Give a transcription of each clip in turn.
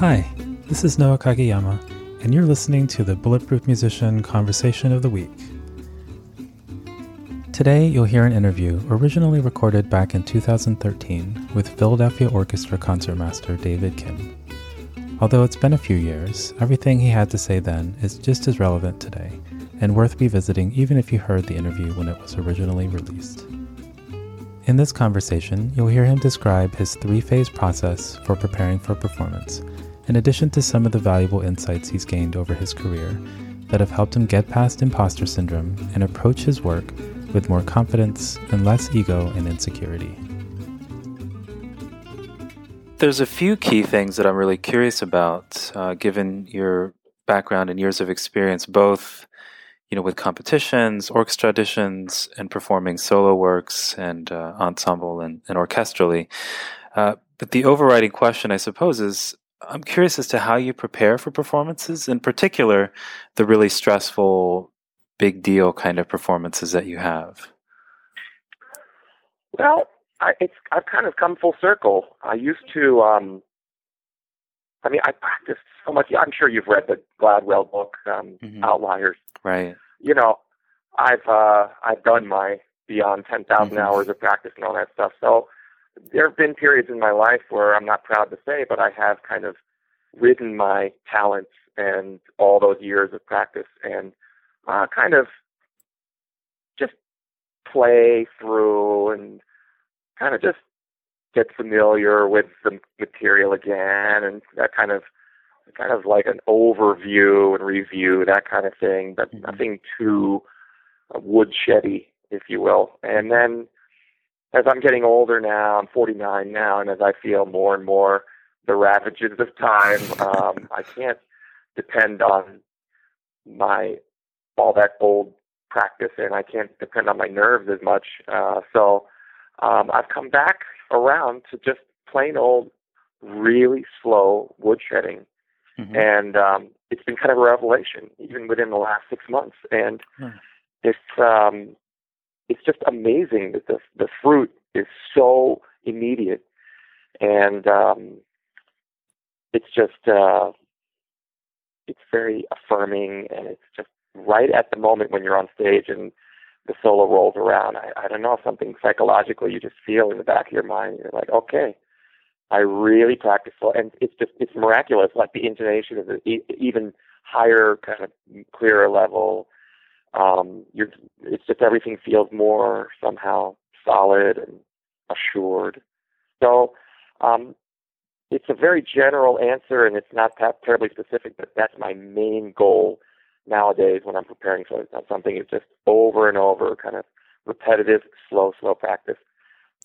Hi, this is Noah Kageyama, and you're listening to the Bulletproof Musician Conversation of the Week. Today, you'll hear an interview originally recorded back in 2013 with Philadelphia Orchestra concertmaster David Kim. Although it's been a few years, everything he had to say then is just as relevant today and worth revisiting even if you heard the interview when it was originally released. In this conversation, you'll hear him describe his three phase process for preparing for performance in addition to some of the valuable insights he's gained over his career that have helped him get past imposter syndrome and approach his work with more confidence and less ego and insecurity. There's a few key things that I'm really curious about, uh, given your background and years of experience, both you know with competitions, orchestra auditions, and performing solo works and uh, ensemble and, and orchestrally. Uh, but the overriding question, I suppose, is I'm curious as to how you prepare for performances, in particular, the really stressful, big deal kind of performances that you have. Well, I, it's I've kind of come full circle. I used to, um, I mean, I practiced so much. I'm sure you've read the Gladwell book, um, mm-hmm. Outliers. Right. You know, I've uh, I've done my beyond ten thousand mm mm-hmm. hours of practice and all that stuff. So there have been periods in my life where I'm not proud to say, but I have kind of ridden my talents and all those years of practice and uh, kind of just play through and kind of just get familiar with the material again and that kind of kind of like an overview and review that kind of thing but mm-hmm. nothing too uh, woodsheddy if you will and then as I'm getting older now, I'm 49 now, and as I feel more and more the ravages of time, um, I can't depend on my all that old practice, and I can't depend on my nerves as much. Uh, so um, I've come back around to just plain old, really slow wood shedding, mm-hmm. and um, it's been kind of a revelation, even within the last six months. And mm. it's um, it's just amazing that the the fruit is so immediate, and um, it's just uh, it's very affirming, and it's just right at the moment when you're on stage and the solo rolls around. I, I don't know something psychologically you just feel in the back of your mind. You're like, okay, I really practice, and it's just it's miraculous. Like the intonation is an e- even higher, kind of clearer level um, you're, it's just everything feels more somehow solid and assured. So um, it's a very general answer, and it's not that terribly specific. But that's my main goal nowadays when I'm preparing for something. Is just over and over, kind of repetitive, slow, slow practice.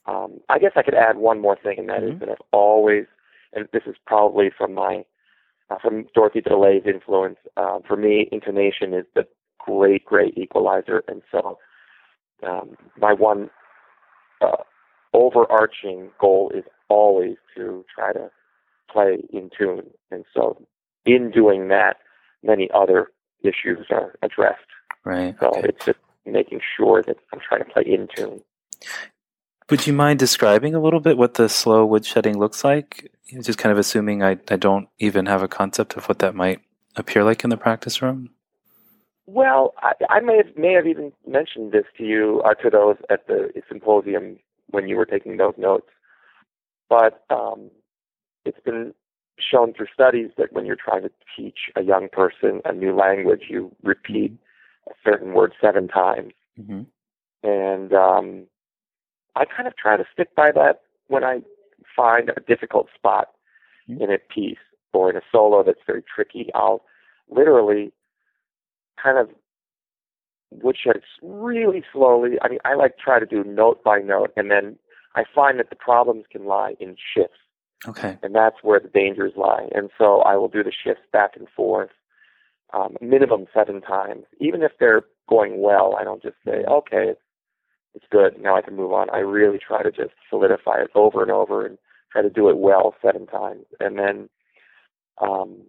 Um, I guess I could add one more thing, and that mm-hmm. is that I've always, and this is probably from my uh, from Dorothy DeLay's influence. Uh, for me, intonation is the great, great equalizer. And so, um, my one uh, overarching goal is always to try to play in tune. And so, in doing that, many other issues are addressed. Right. So okay. it's just making sure that I'm trying to play in tune. Would you mind describing a little bit what the slow woodshedding looks like? Just kind of assuming I, I don't even have a concept of what that might appear like in the practice room. Well, I, I may have may have even mentioned this to you uh, to those at the symposium when you were taking those notes. But um, it's been shown through studies that when you're trying to teach a young person a new language, you repeat a certain word seven times. Mm-hmm. And um, I kind of try to stick by that when I find a difficult spot mm-hmm. in a piece or in a solo that's very tricky. I'll literally kind of woodshed really slowly. I mean, I like try to do note by note, and then I find that the problems can lie in shifts. Okay. And that's where the dangers lie. And so I will do the shifts back and forth, um, minimum seven times. Even if they're going well, I don't just say, okay, it's, it's good, now I can move on. I really try to just solidify it over and over and try to do it well seven times. And then um,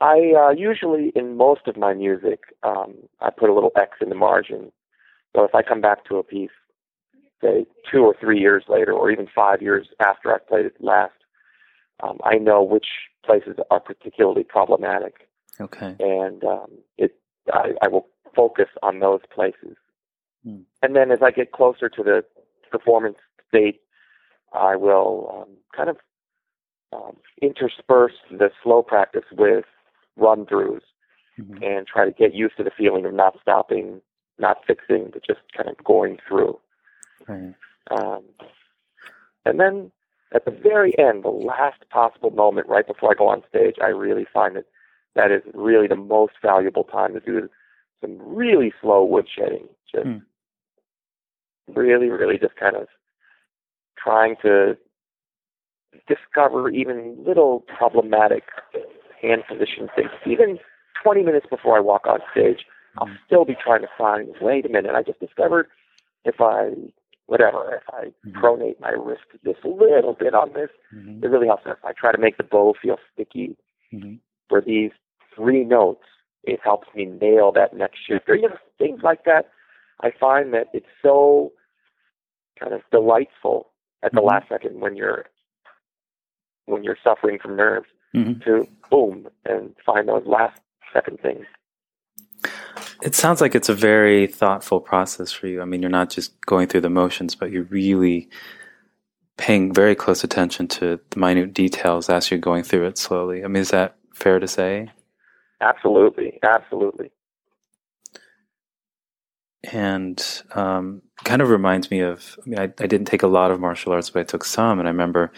I uh, usually, in most of my music, um, I put a little X in the margin. So if I come back to a piece say two or three years later, or even five years after I've played it last, um, I know which places are particularly problematic. Okay. And um, it, I, I will focus on those places. Hmm. And then as I get closer to the performance date, I will um, kind of um, intersperse the slow practice with run throughs mm-hmm. and try to get used to the feeling of not stopping, not fixing, but just kind of going through. Right. Um, and then at the very end, the last possible moment right before I go on stage, I really find that that is really the most valuable time to do some really slow woodshedding. Just mm. really, really just kind of trying to discover even little problematic hand position things. Even 20 minutes before I walk on stage, I'll hmm. still be trying to find, wait a minute, I just discovered if I whatever. If I mm-hmm. pronate my wrist just a little bit on this, mm-hmm. it really helps. If I try to make the bow feel sticky mm-hmm. for these three notes, it helps me nail that next shift. Or you know, things like that. I find that it's so kind of delightful at the mm-hmm. last second when you're when you're suffering from nerves mm-hmm. to boom and find those last second things. It sounds like it's a very thoughtful process for you. I mean, you're not just going through the motions, but you're really paying very close attention to the minute details as you're going through it slowly. I mean, is that fair to say? Absolutely, absolutely. And um, kind of reminds me of. I mean, I, I, didn't take a lot of martial arts, but I took some, and I remember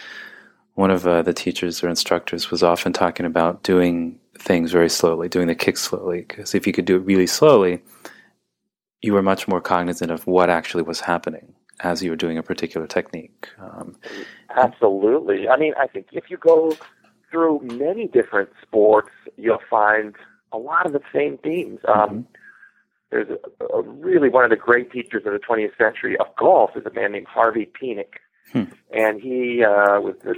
one of uh, the teachers or instructors was often talking about doing things very slowly, doing the kicks slowly. Because if you could do it really slowly, you were much more cognizant of what actually was happening as you were doing a particular technique. Um, Absolutely. I mean, I think if you go through many different sports, you'll find a lot of the same themes. Um, mm-hmm. There's a, a really one of the great teachers of the 20th century of golf is a man named Harvey Penick. Hmm. And he uh, was the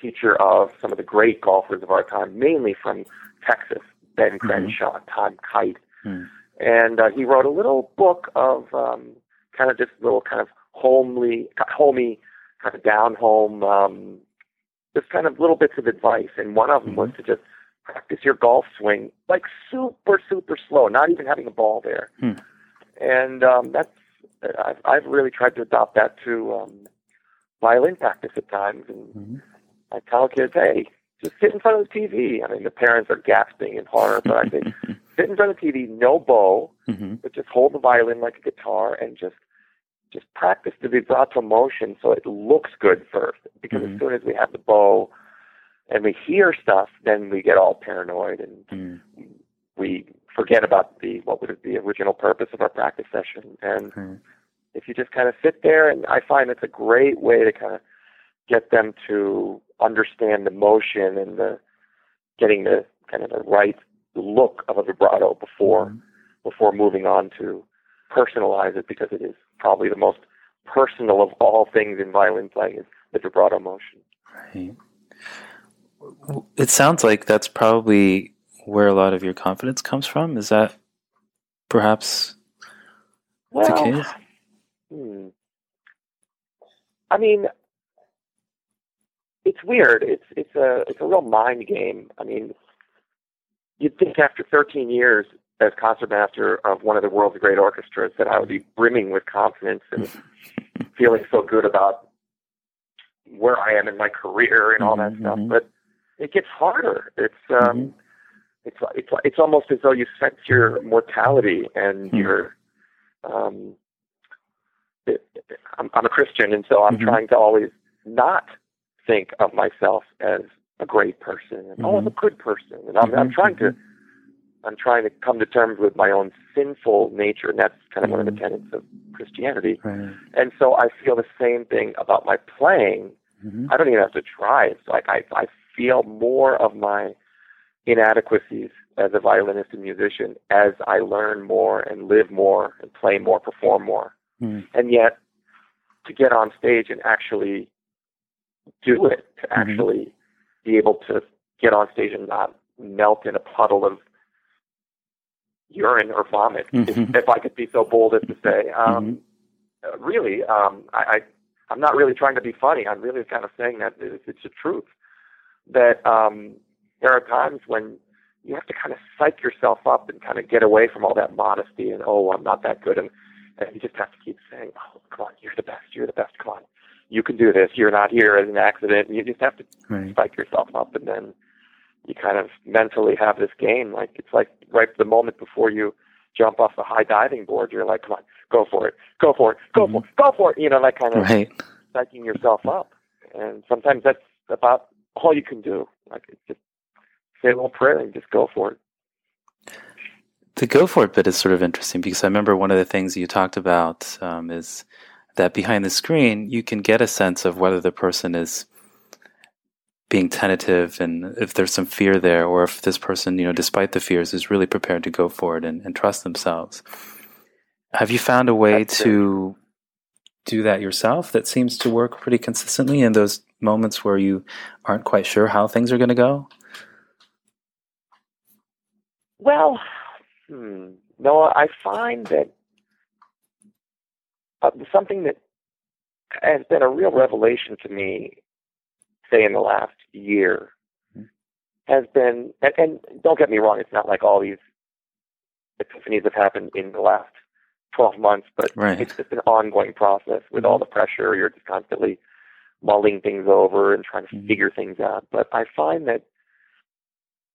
teacher of some of the great golfers of our time, mainly from Texas, Ben mm-hmm. Crenshaw, mm-hmm. Tom Kite. Mm. And uh, he wrote a little book of um, kind of just little kind of homely, homey, kind of down home, um, just kind of little bits of advice. And one of them mm-hmm. was to just practice your golf swing like super, super slow, not even having a ball there. Mm. And um, that's I've, I've really tried to adopt that to um, violin practice at times, and mm-hmm. I tell kids, hey, just sit in front of the TV. I mean, the parents are gasping in horror, but I say, sit in front of the TV, no bow, mm-hmm. but just hold the violin like a guitar and just just practice the vibrato motion so it looks good first. Because mm-hmm. as soon as we have the bow and we hear stuff, then we get all paranoid and mm-hmm. we forget about the what would be the original purpose of our practice session. And if you just kind of sit there, and I find it's a great way to kind of get them to understand the motion and the getting the kind of the right look of a vibrato before mm-hmm. before moving on to personalize it because it is probably the most personal of all things in violin playing is the vibrato motion. Right. It sounds like that's probably where a lot of your confidence comes from. Is that perhaps well, the case? Hmm. I mean, it's weird. It's it's a it's a real mind game. I mean, you'd think after 13 years as concertmaster of one of the world's great orchestras that I would be brimming with confidence and feeling so good about where I am in my career and all that mm-hmm. stuff. But it gets harder. It's um, mm-hmm. it's it's it's almost as though you sense your mortality and mm-hmm. your um. It, I'm, I'm a Christian, and so I'm mm-hmm. trying to always not think of myself as a great person and oh, I'm a mm-hmm. good person, and I'm I'm trying to I'm trying to come to terms with my own sinful nature, and that's kind of mm-hmm. one of the mm-hmm. tenets of Christianity. Right. And so I feel the same thing about my playing. Mm-hmm. I don't even have to try. It's like I, I feel more of my inadequacies as a violinist and musician as I learn more and live more and play more, perform more. Mm-hmm. And yet, to get on stage and actually do it, to mm-hmm. actually be able to get on stage and not melt in a puddle of urine or vomit, mm-hmm. if, if, I could be so bold as to say. Um, mm-hmm. Really, um, I, I, I'm not really trying to be funny. I'm really kind of saying that it's, it's the truth. That um, there are times when you have to kind of psych yourself up and kind of get away from all that modesty and oh, I'm not that good, and, and you just have to keep saying, oh, come on, you're the best, you're the best, come on, you can do this. You're not here as an accident. You just have to right. psych yourself up, and then you kind of mentally have this game. Like it's like right the moment before you jump off the high diving board, you're like, come on, go for it, go for it, go mm-hmm. for it, go for it. You know, like kind of right. psyching yourself up. And sometimes that's about all you can do. Like it's just say a little prayer and just go for it. The go for it bit is sort of interesting because I remember one of the things you talked about um, is that behind the screen you can get a sense of whether the person is being tentative and if there's some fear there or if this person you know despite the fears is really prepared to go for it and, and trust themselves. Have you found a way to do that yourself that seems to work pretty consistently in those moments where you aren't quite sure how things are going to go? Well hmm, no i find that uh, something that has been a real revelation to me say in the last year mm-hmm. has been and, and don't get me wrong it's not like all these epiphanies have happened in the last 12 months but right. it's just an ongoing process with mm-hmm. all the pressure you're just constantly mulling things over and trying to mm-hmm. figure things out but i find that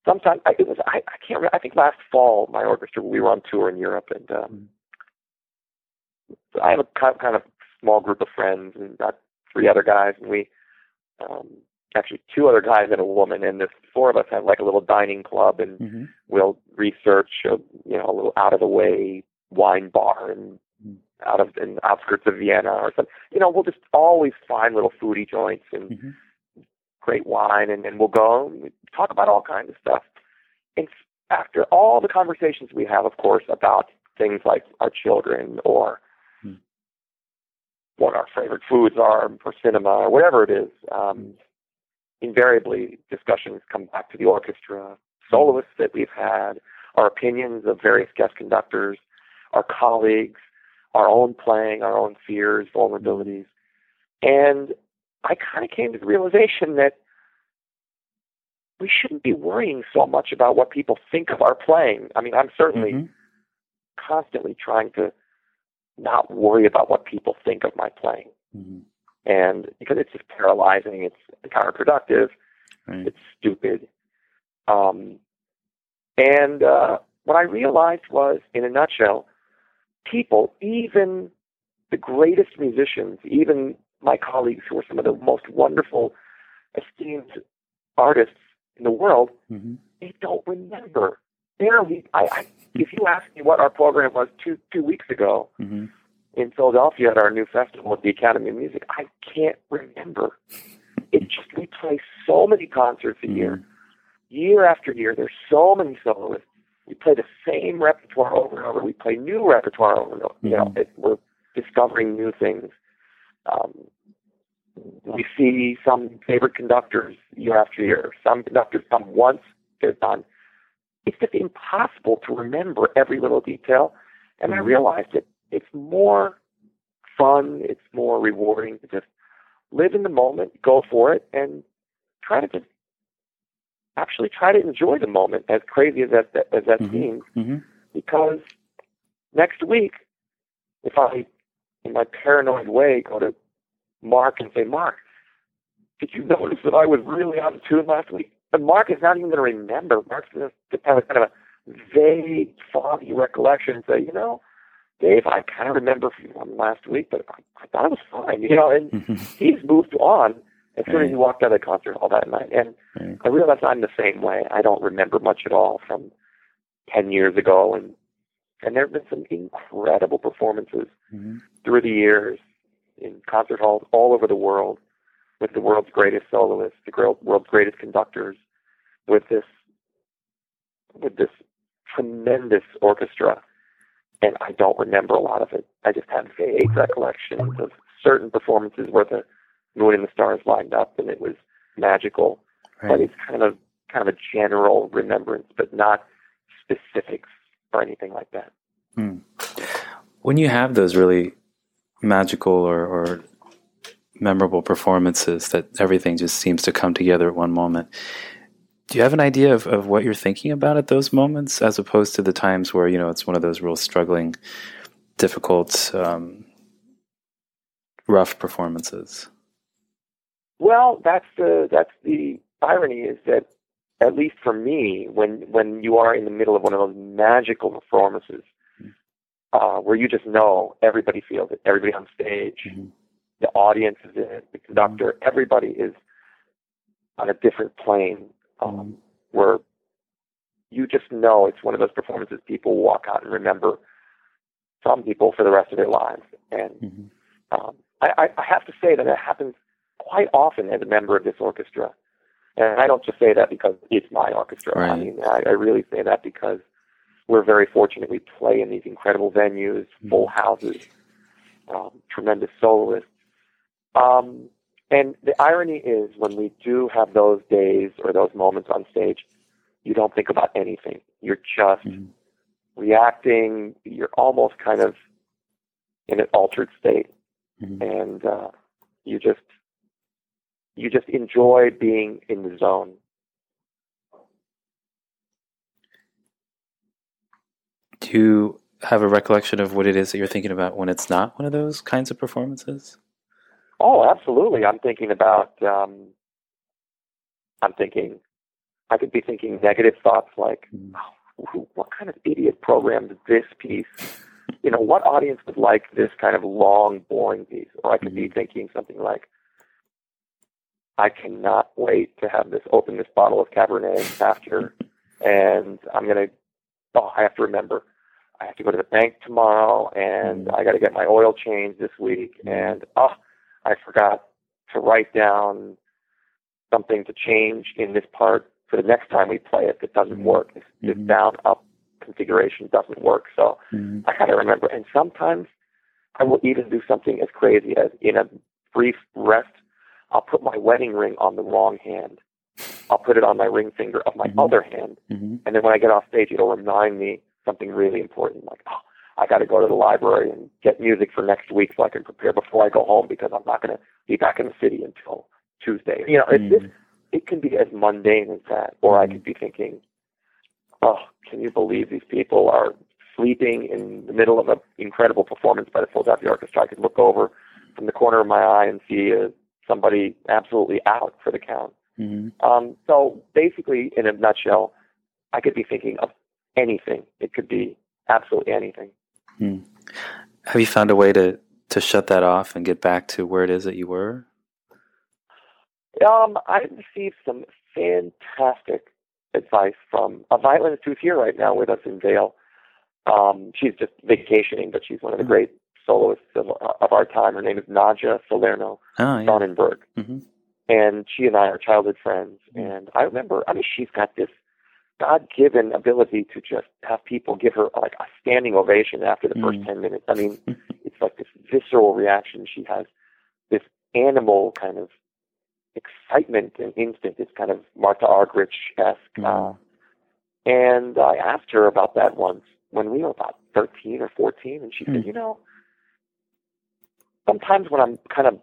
sometimes I, it was I, I can't remember, I think last fall my orchestra we were on tour in Europe and um mm-hmm. I have a kind of small group of friends and got three other guys and we um, actually two other guys and a woman, and the four of us have like a little dining club, and mm-hmm. we'll research a you know a little out of the way wine bar and mm-hmm. out of in the outskirts of Vienna or something. You know, we'll just always find little foodie joints and mm-hmm. great wine, and then we'll go and talk about all kinds of stuff. And after all the conversations we have, of course, about things like our children or what our favorite foods are for cinema or whatever it is. Um, invariably, discussions come back to the orchestra, soloists that we've had, our opinions of various guest conductors, our colleagues, our own playing, our own fears, vulnerabilities. And I kind of came to the realization that we shouldn't be worrying so much about what people think of our playing. I mean, I'm certainly mm-hmm. constantly trying to not worry about what people think of my playing. Mm-hmm. And because it's just paralyzing, it's counterproductive, right. it's stupid. Um, and uh, what I realized was, in a nutshell, people, even the greatest musicians, even my colleagues who are some of the most wonderful, esteemed artists in the world, mm-hmm. they don't remember. Barely. I, I if you ask me what our program was two two weeks ago mm-hmm. in Philadelphia at our new festival at the Academy of Music, I can't remember. It just we play so many concerts a year, mm-hmm. year after year. There's so many soloists. We play the same repertoire over and over. We play new repertoire over and over. Mm-hmm. You know, mm-hmm. it, we're discovering new things. Um, we see some favorite conductors year after year. Some conductors come once, they're done it's just impossible to remember every little detail. And I mm-hmm. realized that it's more fun, it's more rewarding to just live in the moment, go for it, and try to just actually try to enjoy the moment. As crazy as that as that mm-hmm. seems, mm-hmm. because next week, if I, in my paranoid way, go to Mark and say, Mark, did you notice that I was really out of tune last week? And Mark is not even going to remember. Mark's going to have a kind of a vague, foggy recollection and say, you know, Dave, I kind of remember from last week, but I, I thought it was fine, you know, and mm-hmm. he's moved on as soon as he walked out of the concert hall that night. And right. I realize I'm the same way. I don't remember much at all from 10 years ago. And, and there have been some incredible performances mm-hmm. through the years in concert halls all over the world with the world's greatest soloists, the world's greatest conductors, with this, with this tremendous orchestra and I don't remember a lot of it. I just have vague recollections of certain performances where the moon and the stars lined up and it was magical. Right. But it's kind of kind of a general remembrance, but not specifics or anything like that. Hmm. When you have those really magical or, or memorable performances that everything just seems to come together at one moment, do you have an idea of, of what you're thinking about at those moments as opposed to the times where you know it's one of those real struggling difficult um, rough performances well that's the that's the irony is that at least for me when when you are in the middle of one of those magical performances mm-hmm. uh, where you just know everybody feels it everybody on stage mm-hmm. The audience is in it the conductor mm-hmm. everybody is on a different plane um, where you just know it's one of those performances people walk out and remember some people for the rest of their lives. And mm-hmm. um, I, I have to say that it happens quite often as a member of this orchestra. And I don't just say that because it's my orchestra. Right. I mean, I, I really say that because we're very fortunate. We play in these incredible venues, mm-hmm. full houses, um, tremendous soloists. Um, and the irony is when we do have those days or those moments on stage, you don't think about anything. You're just mm-hmm. reacting. You're almost kind of in an altered state, mm-hmm. and uh, you just you just enjoy being in the zone. Do you have a recollection of what it is that you're thinking about when it's not one of those kinds of performances? Oh, absolutely. I'm thinking about. Um, I'm thinking. I could be thinking negative thoughts like, oh, "What kind of idiot programmed this piece?" You know, what audience would like this kind of long, boring piece? Or I could be mm-hmm. thinking something like, "I cannot wait to have this open this bottle of Cabernet after, and I'm gonna. Oh, I have to remember." I have to go to the bank tomorrow, and mm-hmm. I got to get my oil changed this week, and oh, I forgot to write down something to change in this part for the next time we play it that doesn't mm-hmm. work. This, this mm-hmm. down up configuration doesn't work. So mm-hmm. I gotta remember. And sometimes I will even do something as crazy as in a brief rest, I'll put my wedding ring on the wrong hand. I'll put it on my ring finger of my mm-hmm. other hand. Mm-hmm. And then when I get off stage, it'll remind me something really important, like, oh, I got to go to the library and get music for next week so I can prepare before I go home because I'm not going to be back in the city until Tuesday. You know, mm. it, it, it can be as mundane as that, or mm. I could be thinking, oh, can you believe these people are sleeping in the middle of an incredible performance by the Philadelphia Orchestra? I could look over from the corner of my eye and see uh, somebody absolutely out for the count. Mm-hmm. Um, so basically, in a nutshell, I could be thinking of anything. It could be absolutely anything. Hmm. Have you found a way to to shut that off and get back to where it is that you were? Um, I received some fantastic advice from a violinist who's here right now with us in Vail. Um, she's just vacationing, but she's one of the hmm. great soloists of, of our time. Her name is Nadja Salerno oh, yeah. Sonnenberg. Mm-hmm. And she and I are childhood friends. Hmm. And I remember, I mean, she's got this God given ability to just have people give her like a standing ovation after the first mm. 10 minutes. I mean, it's like this visceral reaction. She has this animal kind of excitement and instinct. It's kind of Martha Argerich esque. Mm. Uh, and I asked her about that once when we were about 13 or 14, and she mm. said, You know, sometimes when I'm kind of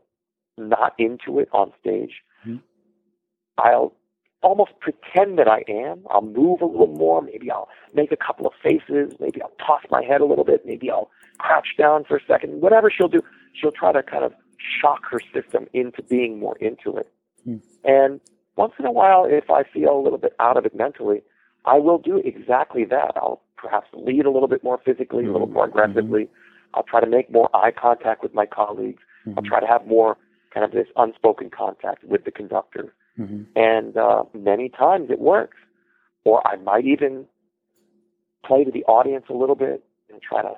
not into it on stage, mm. I'll almost pretend that I am. I'll move a little more. Maybe I'll make a couple of faces. Maybe I'll toss my head a little bit. Maybe I'll crouch down for a second. Whatever she'll do, she'll try to kind of shock her system into being more into it. Hmm. And once in a while, if I feel a little bit out of it mentally, I will do exactly that. I'll perhaps lead a little bit more physically, a little more mm-hmm. aggressively. Mm-hmm. I'll try to make more eye contact with my colleagues. Mm-hmm. I'll try to have more kind of this unspoken contact with the conductor. Mm-hmm. And uh, many times it works. Or I might even play to the audience a little bit and try to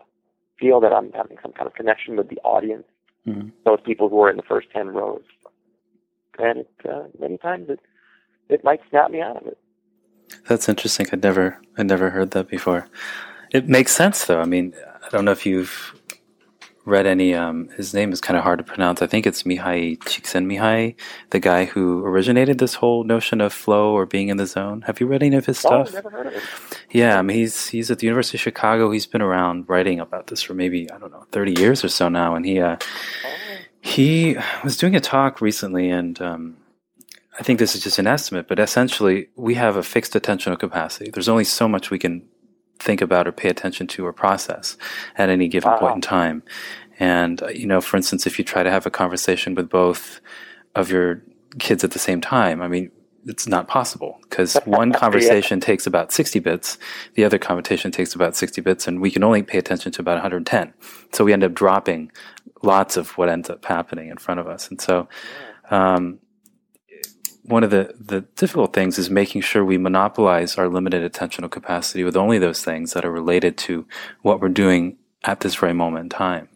feel that I'm having some kind of connection with the audience. Mm-hmm. Those people who are in the first 10 rows. And it, uh, many times it, it might snap me out of it. That's interesting. I'd never, I'd never heard that before. It makes sense, though. I mean, I don't know if you've read any. Um, his name is kind of hard to pronounce. I think it's Mihaly Csikszentmihalyi, the guy who originated this whole notion of flow or being in the zone. Have you read any of his stuff? Oh, never heard of it. Yeah, I mean, he's he's at the University of Chicago. He's been around writing about this for maybe I don't know thirty years or so now, and he uh, oh. he was doing a talk recently, and um, I think this is just an estimate, but essentially, we have a fixed attentional capacity. There's only so much we can think about or pay attention to or process at any given point in time. And, uh, you know, for instance, if you try to have a conversation with both of your kids at the same time, I mean, it's not possible because one conversation yeah. takes about 60 bits, the other conversation takes about 60 bits, and we can only pay attention to about 110. So we end up dropping lots of what ends up happening in front of us. And so, um, one of the, the difficult things is making sure we monopolize our limited attentional capacity with only those things that are related to what we're doing at this very moment in time.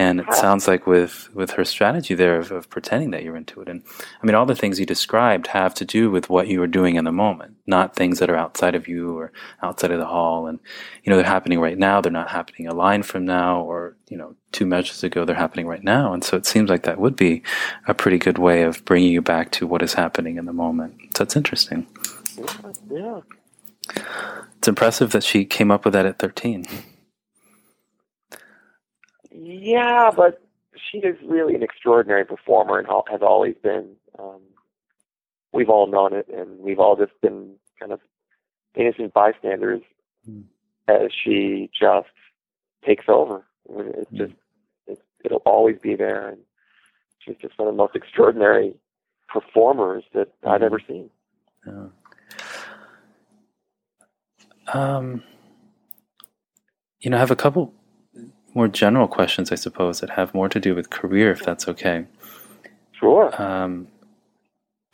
And it sounds like with, with her strategy there of, of, pretending that you're into it. And I mean, all the things you described have to do with what you are doing in the moment, not things that are outside of you or outside of the hall. And, you know, they're happening right now. They're not happening a line from now or, you know, two measures ago. They're happening right now. And so it seems like that would be a pretty good way of bringing you back to what is happening in the moment. So it's interesting. Yeah. It's impressive that she came up with that at 13. Yeah, but she is really an extraordinary performer and has always been. Um, we've all known it, and we've all just been kind of innocent bystanders mm. as she just takes over. It's mm. just it, it'll always be there, and she's just one of the most extraordinary performers that. I've ever seen. Yeah. Um, you know, I have a couple more general questions, I suppose, that have more to do with career, if that's okay. Sure. Um,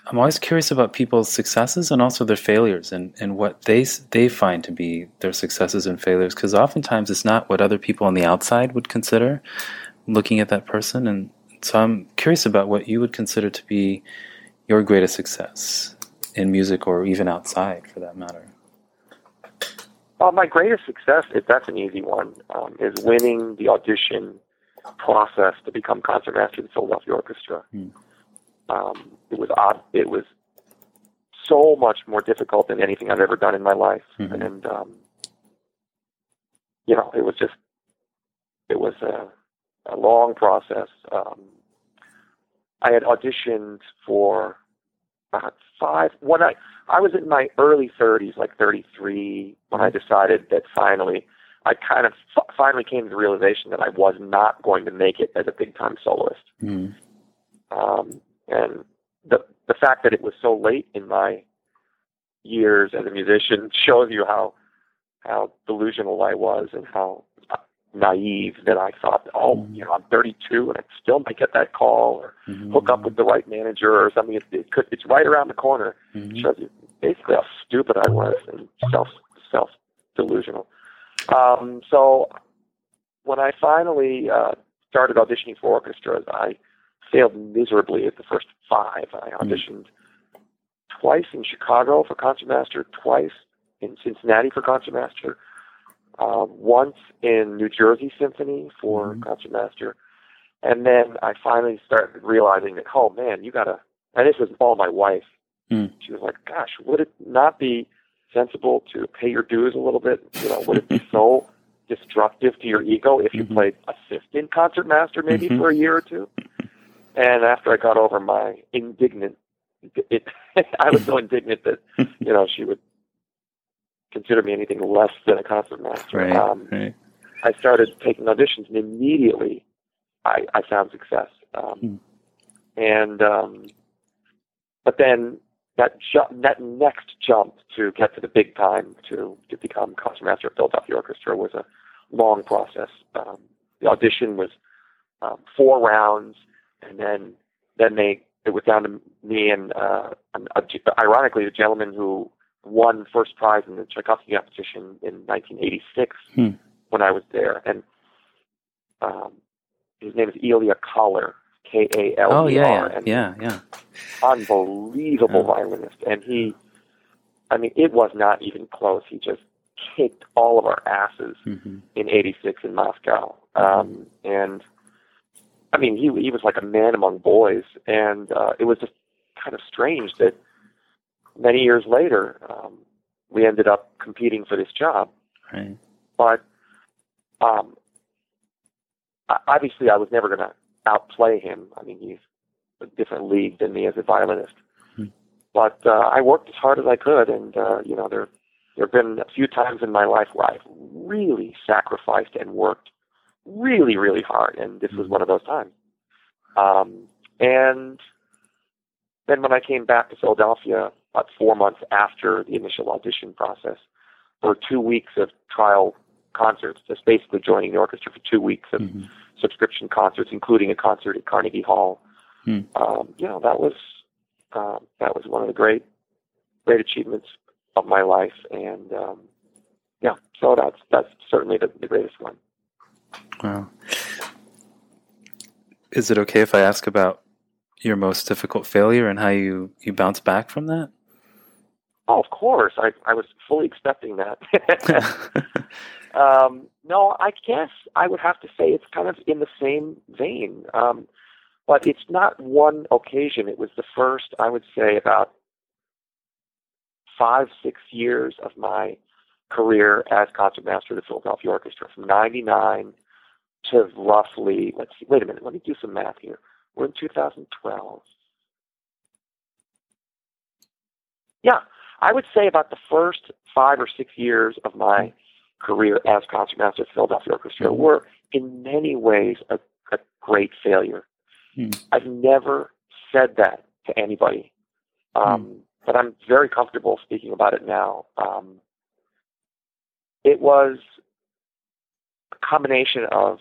I'm always curious about people's successes and also their failures and, and what they they find to be their successes and failures because oftentimes it's not what other people on the outside would consider looking at that person and so I'm curious about what you would consider to be your greatest success in music or even outside for that matter. Uh, my greatest success, if that's an easy one, um, is winning the audition process to become concertmaster of the Philadelphia Orchestra. Mm. Um, it was odd. It was so much more difficult than anything I've ever done in my life, mm-hmm. and um, you know, it was just it was a, a long process. Um, I had auditioned for about five. When I I was in my early 30s, like 33, when I decided that finally, I kind of f- finally came to the realization that I was not going to make it as a big time soloist. Mm. Um, and the the fact that it was so late in my years as a musician shows you how how delusional I was and how naive that I thought, oh, mm-hmm. you know, I'm 32 and I still might get that call or mm-hmm. hook up with the right manager or something. It, it could, it's right around the corner. Mm-hmm. Shows you basically how stupid I was and self self delusional. Um, so when I finally uh, started auditioning for orchestras, I failed miserably at the first five. I mm-hmm. auditioned twice in Chicago for concertmaster, twice in Cincinnati for concertmaster um, once in New Jersey Symphony for mm-hmm. concertmaster, and then I finally started realizing that oh man, you gotta. And this was all my wife. Mm. She was like, "Gosh, would it not be sensible to pay your dues a little bit? You know, would it be so destructive to your ego if you mm-hmm. played assistant concertmaster maybe mm-hmm. for a year or two? And after I got over my indignant it, I was so indignant that you know she would consider me anything less than a concertmaster. Right, um, right. I started taking auditions, and immediately I, I found success. Um, Hmm. And um, but then that ju- that next jump to get to the big time to to become concertmaster of Philadelphia Orchestra was a long process. Um, the audition was um, four rounds, and then then they it was down to me and uh, an, a, ironically the gentleman who won first prize in the Tchaikovsky competition in 1986 Hmm. when I was there, and um, his name is Ilya Kaler, K A L Oh E yeah, yeah, and yeah, yeah. unbelievable Oh. violinist, and he, I mean, it was not even close. He just kicked all of our asses hmm in '86 in Moscow, um, and I mean, he he was like a man among boys, and uh, it was just kind of strange that many years later um, we ended up competing for this job. Right. But um, obviously, I was never going to outplay him. I mean, he's a different league than me as a violinist. Hmm. But uh, I worked as hard as I could, and uh, you know, there there have been a few times in my life where I've really sacrificed and worked really, really hard, and this was Hmm. one of those times. Um, and then when I came back to Philadelphia, about four months after the initial audition process, were two weeks of trial concerts, just basically joining the orchestra for two weeks of hmm subscription concerts, including a concert at Carnegie Hall. Hmm. Um, you know, that was um, that was one of the great great achievements of my life, and um, yeah, so that's that's certainly the, the greatest one. Wow. Is it okay if I ask about your most difficult failure and how you you bounce back from that? Oh, of course, I I was fully expecting that. Um, no, I guess I would have to say it's kind of in the same vein. Um, but it's not one occasion. It was the first, I would say, about five, six years of my career as concertmaster of the Philadelphia Orchestra, from '99 to roughly. Let's see. Wait a minute. Let me do some math here. We're in 2012. Yeah, I would say about the first five or six years of my career as concertmaster of Philadelphia Orchestra Mhm. were in many ways a, a great failure. Hmm. I've never said that to anybody, um, but I'm very comfortable speaking about it now. Um, it was a combination of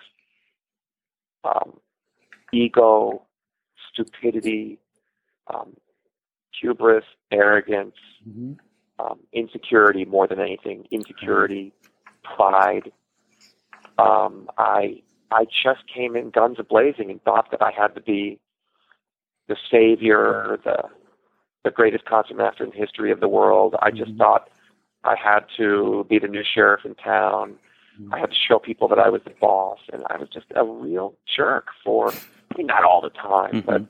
um, ego, stupidity, um, hubris, arrogance, Mhm. um, insecurity more than anything, insecurity, pride. Um, I I just came in guns a blazing and thought that I had to be the savior, the the greatest concertmaster in the history of the world. I just Mhm. thought I had to be the new sheriff in town. Mhm. I had to show people that I was the boss, and I was just a real jerk for. I mean, not all the time, but Mhm.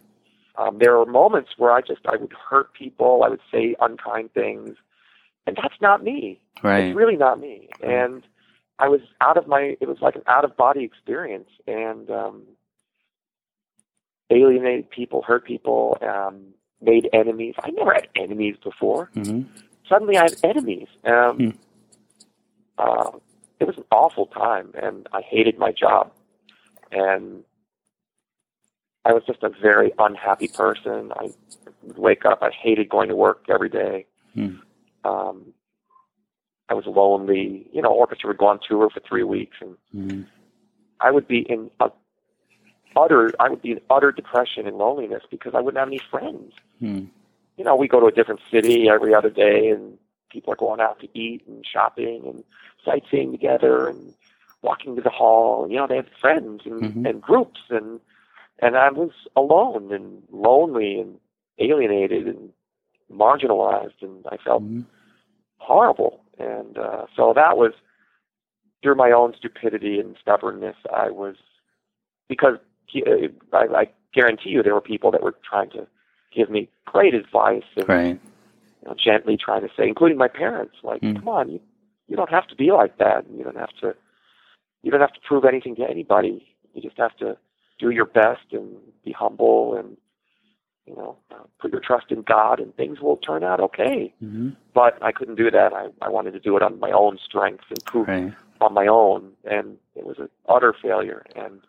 Um, there are moments where I just I would hurt people. I would say unkind things, and that's not me. Right. It's really not me. And I was out of my. It was like an out of body experience, and um, alienated people, hurt people, um, made enemies. I never had enemies before. Mhm. Suddenly, I had enemies. Um, Hmm. uh, it was an awful time, and I hated my job, and I was just a very unhappy person. I would wake up. I hated going to work every day. Hmm. Um, I was lonely. You know, orchestra would go on tour for three weeks, and Mhm. I would be in a utter. I would be in utter depression and loneliness because I wouldn't have any friends. Mhm. You know, we go to a different city every other day, and people are going out to eat and shopping and sightseeing together and walking to the hall. You know, they have friends and, Mhm. and groups, and and I was alone and lonely and alienated and marginalized, and I felt Mhm. horrible. And uh, so that was through my own stupidity and stubbornness. I was because he- uh, I, I guarantee you there were people that were trying to give me great advice and Right. you know, gently trying to say, including my parents, like, Mm. "Come on, you you don't have to be like that. And You don't have to you don't have to prove anything to anybody. You just have to do your best and be humble and you know, put your trust in God and things will turn out okay. Mm-hmm. But I couldn't do that. I, I wanted to do it on my own strength and prove Right. on my own, and it was an utter failure. And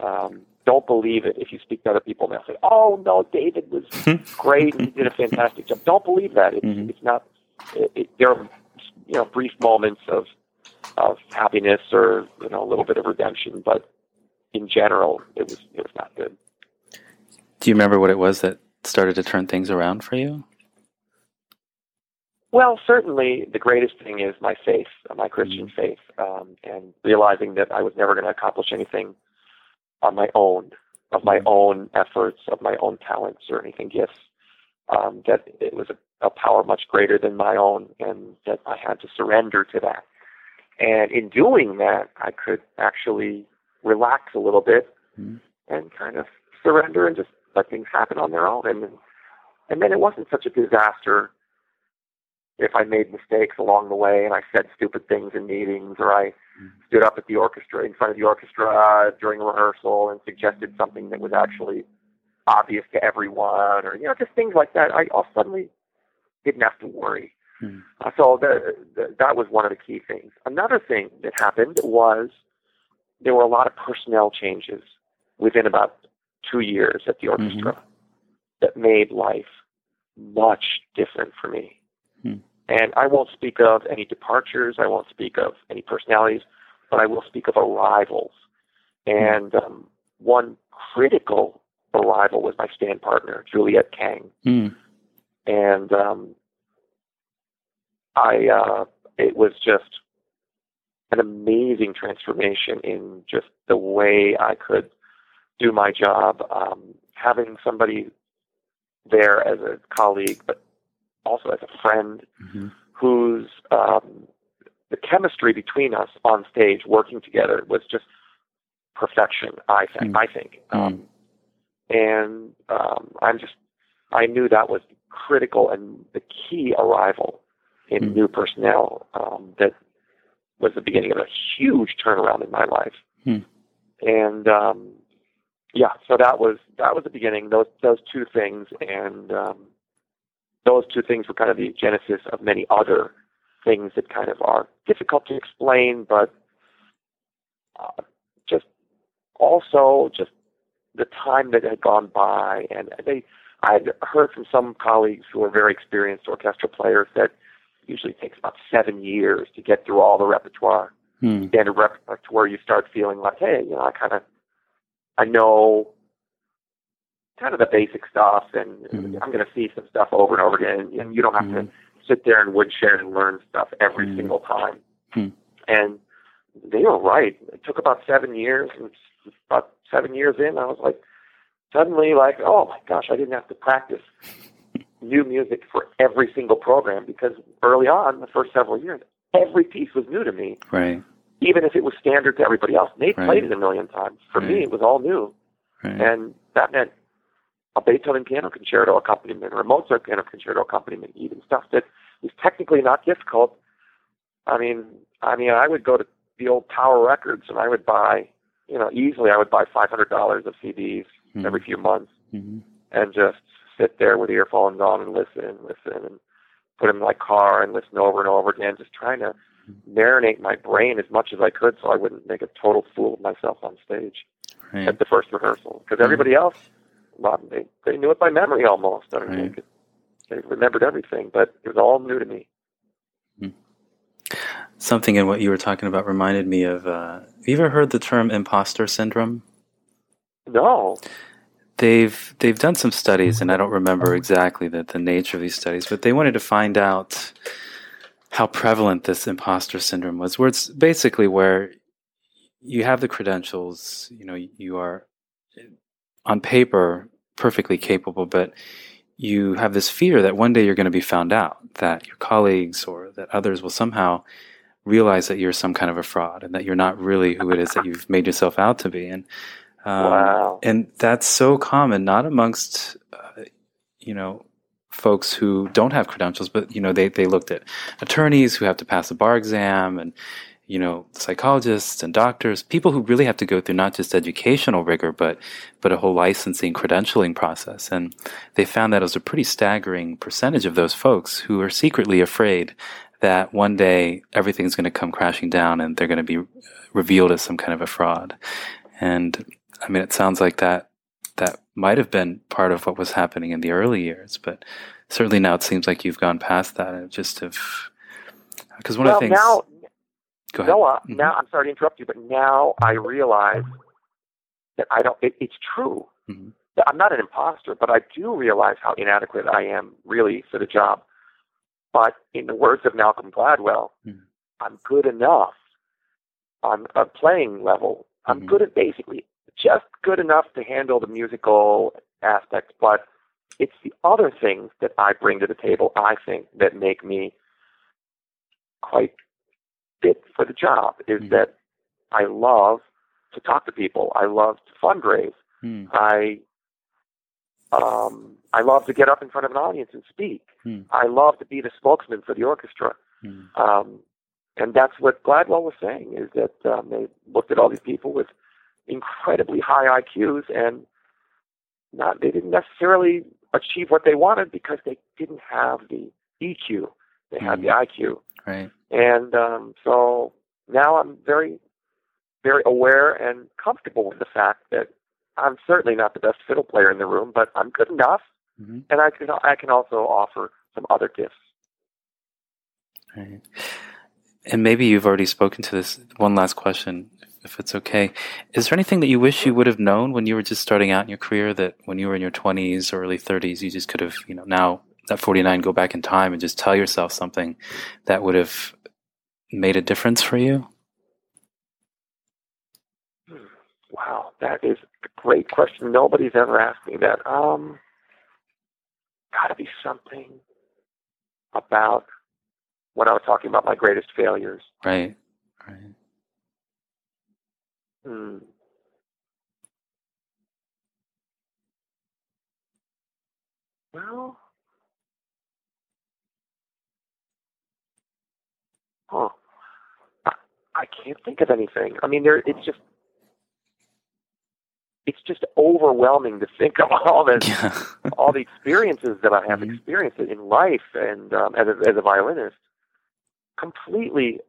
um, don't believe it if you speak to other people and they'll say, "Oh no, David was great and he did a fantastic job." Don't believe that. It's, Mhm. it's not. It, it, there are you know brief moments of of happiness or you know a little bit of redemption, but in general, it was it was not good. Do you remember what it was that started to turn things around for you? Well, certainly the greatest thing is my faith, uh, my Christian Mm-hmm. faith, um, and realizing that I was never going to accomplish anything on my own, of my Mhm. own efforts, of my own talents or anything gifts. Um, that it was a, a power much greater than my own, and that I had to surrender to that. And in doing that, I could actually relax a little bit Mhm. and kind of surrender and just let things happen on their own. And and then it wasn't such a disaster if I made mistakes along the way and I said stupid things in meetings or I stood up at the orchestra in front of the orchestra during a rehearsal and suggested something that was actually obvious to everyone or you know just things like that. I all suddenly didn't have to worry. Hmm. Uh, so the, the, that was one of the key things. Another thing that happened was there were a lot of personnel changes within about two years at the orchestra that made life much different for me. Hmm. And I won't speak of any departures, I won't speak of any personalities, but I will speak of arrivals. And um, one critical arrival was my stand partner, Juliet Kang. Mm. And um, I, uh, it was just an amazing transformation in just the way I could do my job. Um, having somebody there as a colleague, but also as a friend, hmm whose um, the chemistry between us on stage working together was just perfection. I think. Mm. I think. Um, and um, I'm just. I knew that was critical and the key arrival in Mm. new personnel um, that was the beginning of a huge turnaround in my life. Mm. And um, yeah, so that was that was the beginning. Those those two things, and um, those two things were kind of the genesis of many other things that kind of are difficult to explain, but uh, just also just the time that had gone by, and they. I'd heard from some colleagues who are very experienced orchestral players that usually takes about seven years to get through all the repertoire Mm. standard repertoire to where you start feeling like, hey, you know, I kind of, I know kind of the basic stuff, and Mhm. I'm going to see some stuff over and over again, and you don't have Mhm. to sit there and woodshed and learn stuff every Mhm. single time. Hmm. And they were right. It took about seven years, and about seven years in, I was like, suddenly like, oh my gosh, I didn't have to practice new music for every single program because early on, the first several years, every piece was new to me Right. even if it was standard to everybody else. They Right. played it a million times. For me, it was all new, Right. and that meant a Beethoven piano concerto accompaniment or a Mozart piano concerto accompaniment, even stuff that was technically not difficult. I mean, I mean, I would go to the old Tower Records and I would buy, you know, easily I would buy five hundred dollars of CDs Mhm. every few months Mhm. and just sit there with earphones on and listen and listen and put them in my car and listen over and over again, just trying to marinate my brain as much as I could so I wouldn't make a total fool of myself on stage Right. at the first rehearsal. Because everybody else, well, they, they knew it by memory almost. I mean, they, Right. could, they remembered everything, but it was all new to me. Something in what you were talking about reminded me of. Uh, have you ever heard the term imposter syndrome? No. They've they've done some studies, and I don't remember oh. exactly the, the nature of these studies, but they wanted to find out how prevalent this imposter syndrome was. Where it's basically where you have the credentials, you know, you are on paper perfectly capable, but you have this fear that one day you're going to be found out, that your colleagues or that others will somehow realize that you're some kind of a fraud and that you're not really who it is that you've made yourself out to be. And um, Wow. and that's so common, not amongst uh, you know folks who don't have credentials, but you know they they looked at attorneys who have to pass a bar exam and you know, psychologists and doctors, people who really have to go through not just educational rigor, but but a whole licensing credentialing process. And they found that it was a pretty staggering percentage of those folks who are secretly afraid that one day everything's going to come crashing down and they're going to be revealed as some kind of a fraud. And I mean, it sounds like that that might have been part of what was happening in the early years, but certainly now it seems like you've gone past that and just have because one well, of the things now Go ahead. Noah, Mhm. now I'm sorry to interrupt you, but now I realize that I don't. It, it's true. Mhm. I'm not an imposter, but I do realize how inadequate I am really for the job. But in the words of Malcolm Gladwell, Mhm. I'm good enough on a playing level. I'm Mhm. good at basically just good enough to handle the musical aspect, but it's the other things that I bring to the table, I think, that make me quite fit for the job is Mhm. that I love to talk to people. I love to fundraise. Hmm. I um, I love to get up in front of an audience and speak. Hmm. I love to be the spokesman for the orchestra. Hmm. Um, and that's what Gladwell was saying is that um, they looked at all these people with incredibly high IQs and not they didn't necessarily achieve what they wanted because they didn't have the EQ. They had the IQ. Right. And um, so now I'm very, very aware and comfortable with the fact that I'm certainly not the best fiddle player in the room, but I'm good enough, hmm and I can I can also offer some other gifts. Right. And maybe you've already spoken to this. One last question, if it's okay. Is there anything that you wish you would have known when you were just starting out in your career that when you were in your 20s or early 30s, you just could have, you know, now at 49, go back in time and just tell yourself something that would have made a difference for you? Wow, that is a great question. Nobody's ever asked me that. Um, got to be something about when I was talking about my greatest failures. Right. Right. Hmm. Well, huh. I, I can't think of anything. I mean, there. It's just, it's just overwhelming to think of all this, Yeah. all the experiences that I have Mhm. experienced in life, and um, as a, as a violinist, completely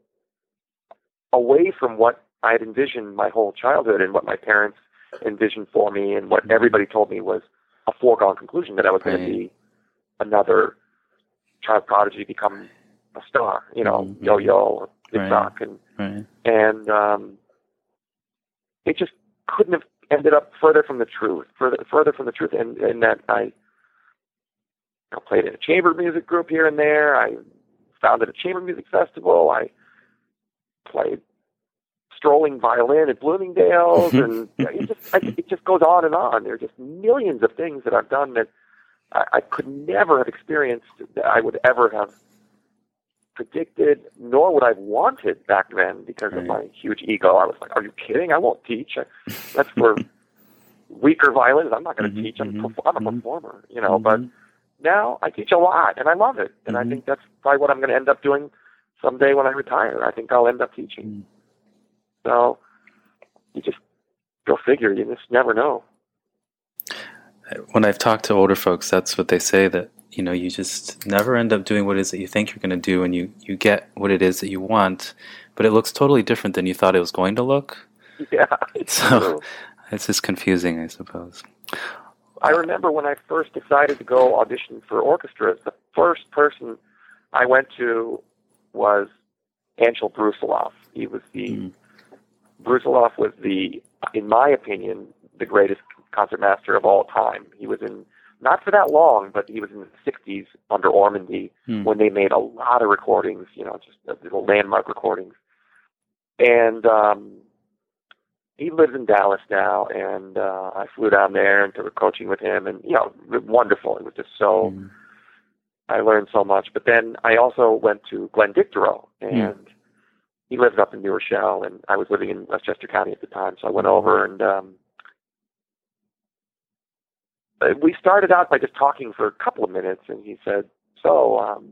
away from what I had envisioned my whole childhood and what my parents envisioned for me, and what Mhm. everybody told me was a foregone conclusion that I was going to be another child prodigy, become a star, you know, Mhm. yo-yo, or Big Right. Rock, and Right. and um, it just couldn't have ended up further from the truth, further further from the truth, and and that I know, played in a chamber music group here and there. I founded a chamber music festival. I played strolling violin at Bloomingdale's, and it just I, it just goes on and on. There are just millions of things that I've done that I, I could never have experienced that I would ever have predicted, nor would I have wanted back then because of my huge ego. I was like, "Are you kidding? I won't teach. That's for weaker violinists. I'm not going to Mhm, teach. I'm, mhm, perf- I'm a mhm. performer, you know." But Mhm. now I teach a lot, and I love it. And I Mhm. think that's probably what I'm going to end up doing someday when I retire. I think I'll end up teaching. So you just go figure. You just never know. when I've talked to older folks, that's what they say that you know you just never end up doing what it is that you think you're going to do, and you you get what it is that you want, but it looks totally different than you thought it was going to look. Yeah, it's So- true. It's just confusing, I suppose. I remember when I first decided to go audition for orchestras, the first person I went to was Anshel Brusilow. He was the Mm. Brusilow was the, in my opinion, the greatest concertmaster of all time. He was in not for that long, but he was in the '60s under Ormandy Mm. when they made a lot of recordings, you know, just uh, little landmark recordings. And um, he lives in Dallas now, and uh, I flew down there and took a coaching with him, and you know, wonderful. It was just so. Mm. I learned so much. But then I also went to Glenn Dicterow, and he lives up in New Rochelle, and I was living in Westchester County at the time, so I went over and um, uh, we started out by just talking for a couple of minutes, and he said, "So, um,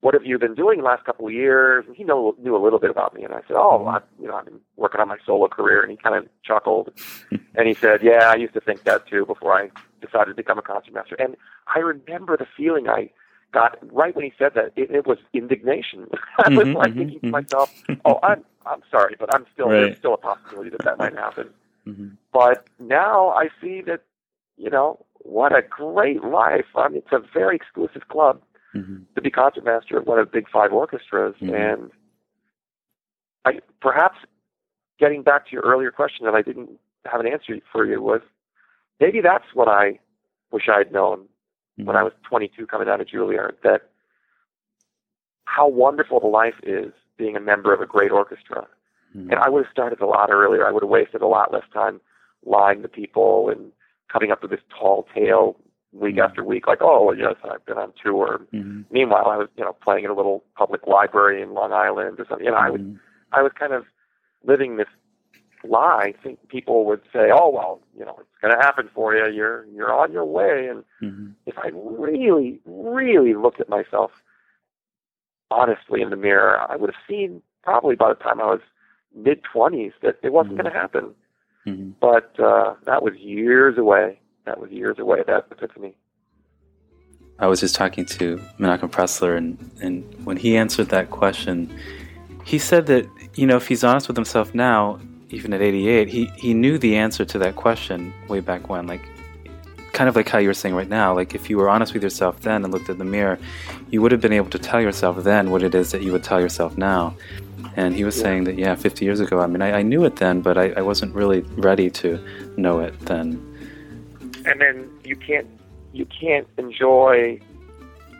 what have you been doing the last couple of years? And he know, knew a little bit about me. And I said, oh, I, you know, I've been working on my solo career. And he kind of chuckled. and he said, yeah, I used to think that too before I decided to become a concertmaster. And I remember the feeling I got right when he said that. It, it was indignation. I was Mhm, like mhm, thinking to mhm. myself, oh, I'm, I'm sorry, but I'm still, Right. there's still a possibility that that might happen. Mhm. But now I see that, you know, what a great life. I mean, it's a very exclusive club Mhm. to be concertmaster of one of the big five orchestras. Mhm. And I perhaps getting back to your earlier question that I didn't have an answer for you was maybe that's what I wish I had known when I was 22 coming out of Juilliard that how wonderful the life is being a member of a great orchestra. Mhm. And I would have started a lot earlier. I would have wasted a lot less time lying to people and coming up with this tall tale week Mhm. after week, like, oh, yes, I've been on tour. Mhm. Meanwhile, I was, you know, playing at a little public library in Long Island or something. You know, I was, Mhm. I was kind of living this lie. I think people would say, oh, well, you know, it's going to happen for you. You're, you're on your way. And Mhm. if I really, really looked at myself honestly in the mirror, I would have seen probably by the time I was mid twenties that it wasn't Mhm. going to happen. Mhm. But uh, that was years away. That was years away. That epiphany. I was just talking to Menachem Pressler, and, and when he answered that question, he said that, you know, if he's honest with himself now, even at 88, he, he knew the answer to that question way back when. Like, kind of like how you were saying right now, like if you were honest with yourself then and looked in the mirror, you would have been able to tell yourself then what it is that you would tell yourself now. And he was Yeah. saying that, yeah, 50 years ago, I mean, I, I knew it then, but I, I wasn't really ready to know it then. And then you can't you can't enjoy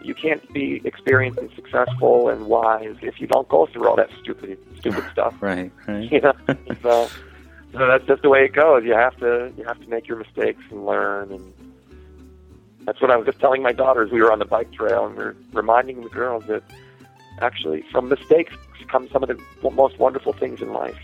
you can't be experienced and successful and wise if you don't go through all that stupid stupid stuff. Right, right. You know, so, so that's just the way it goes. You have to you have to make your mistakes and learn, and that's what I was just telling my daughters. We were on the bike trail, and we are reminding the girls that actually from mistakes come some of the most wonderful things in life.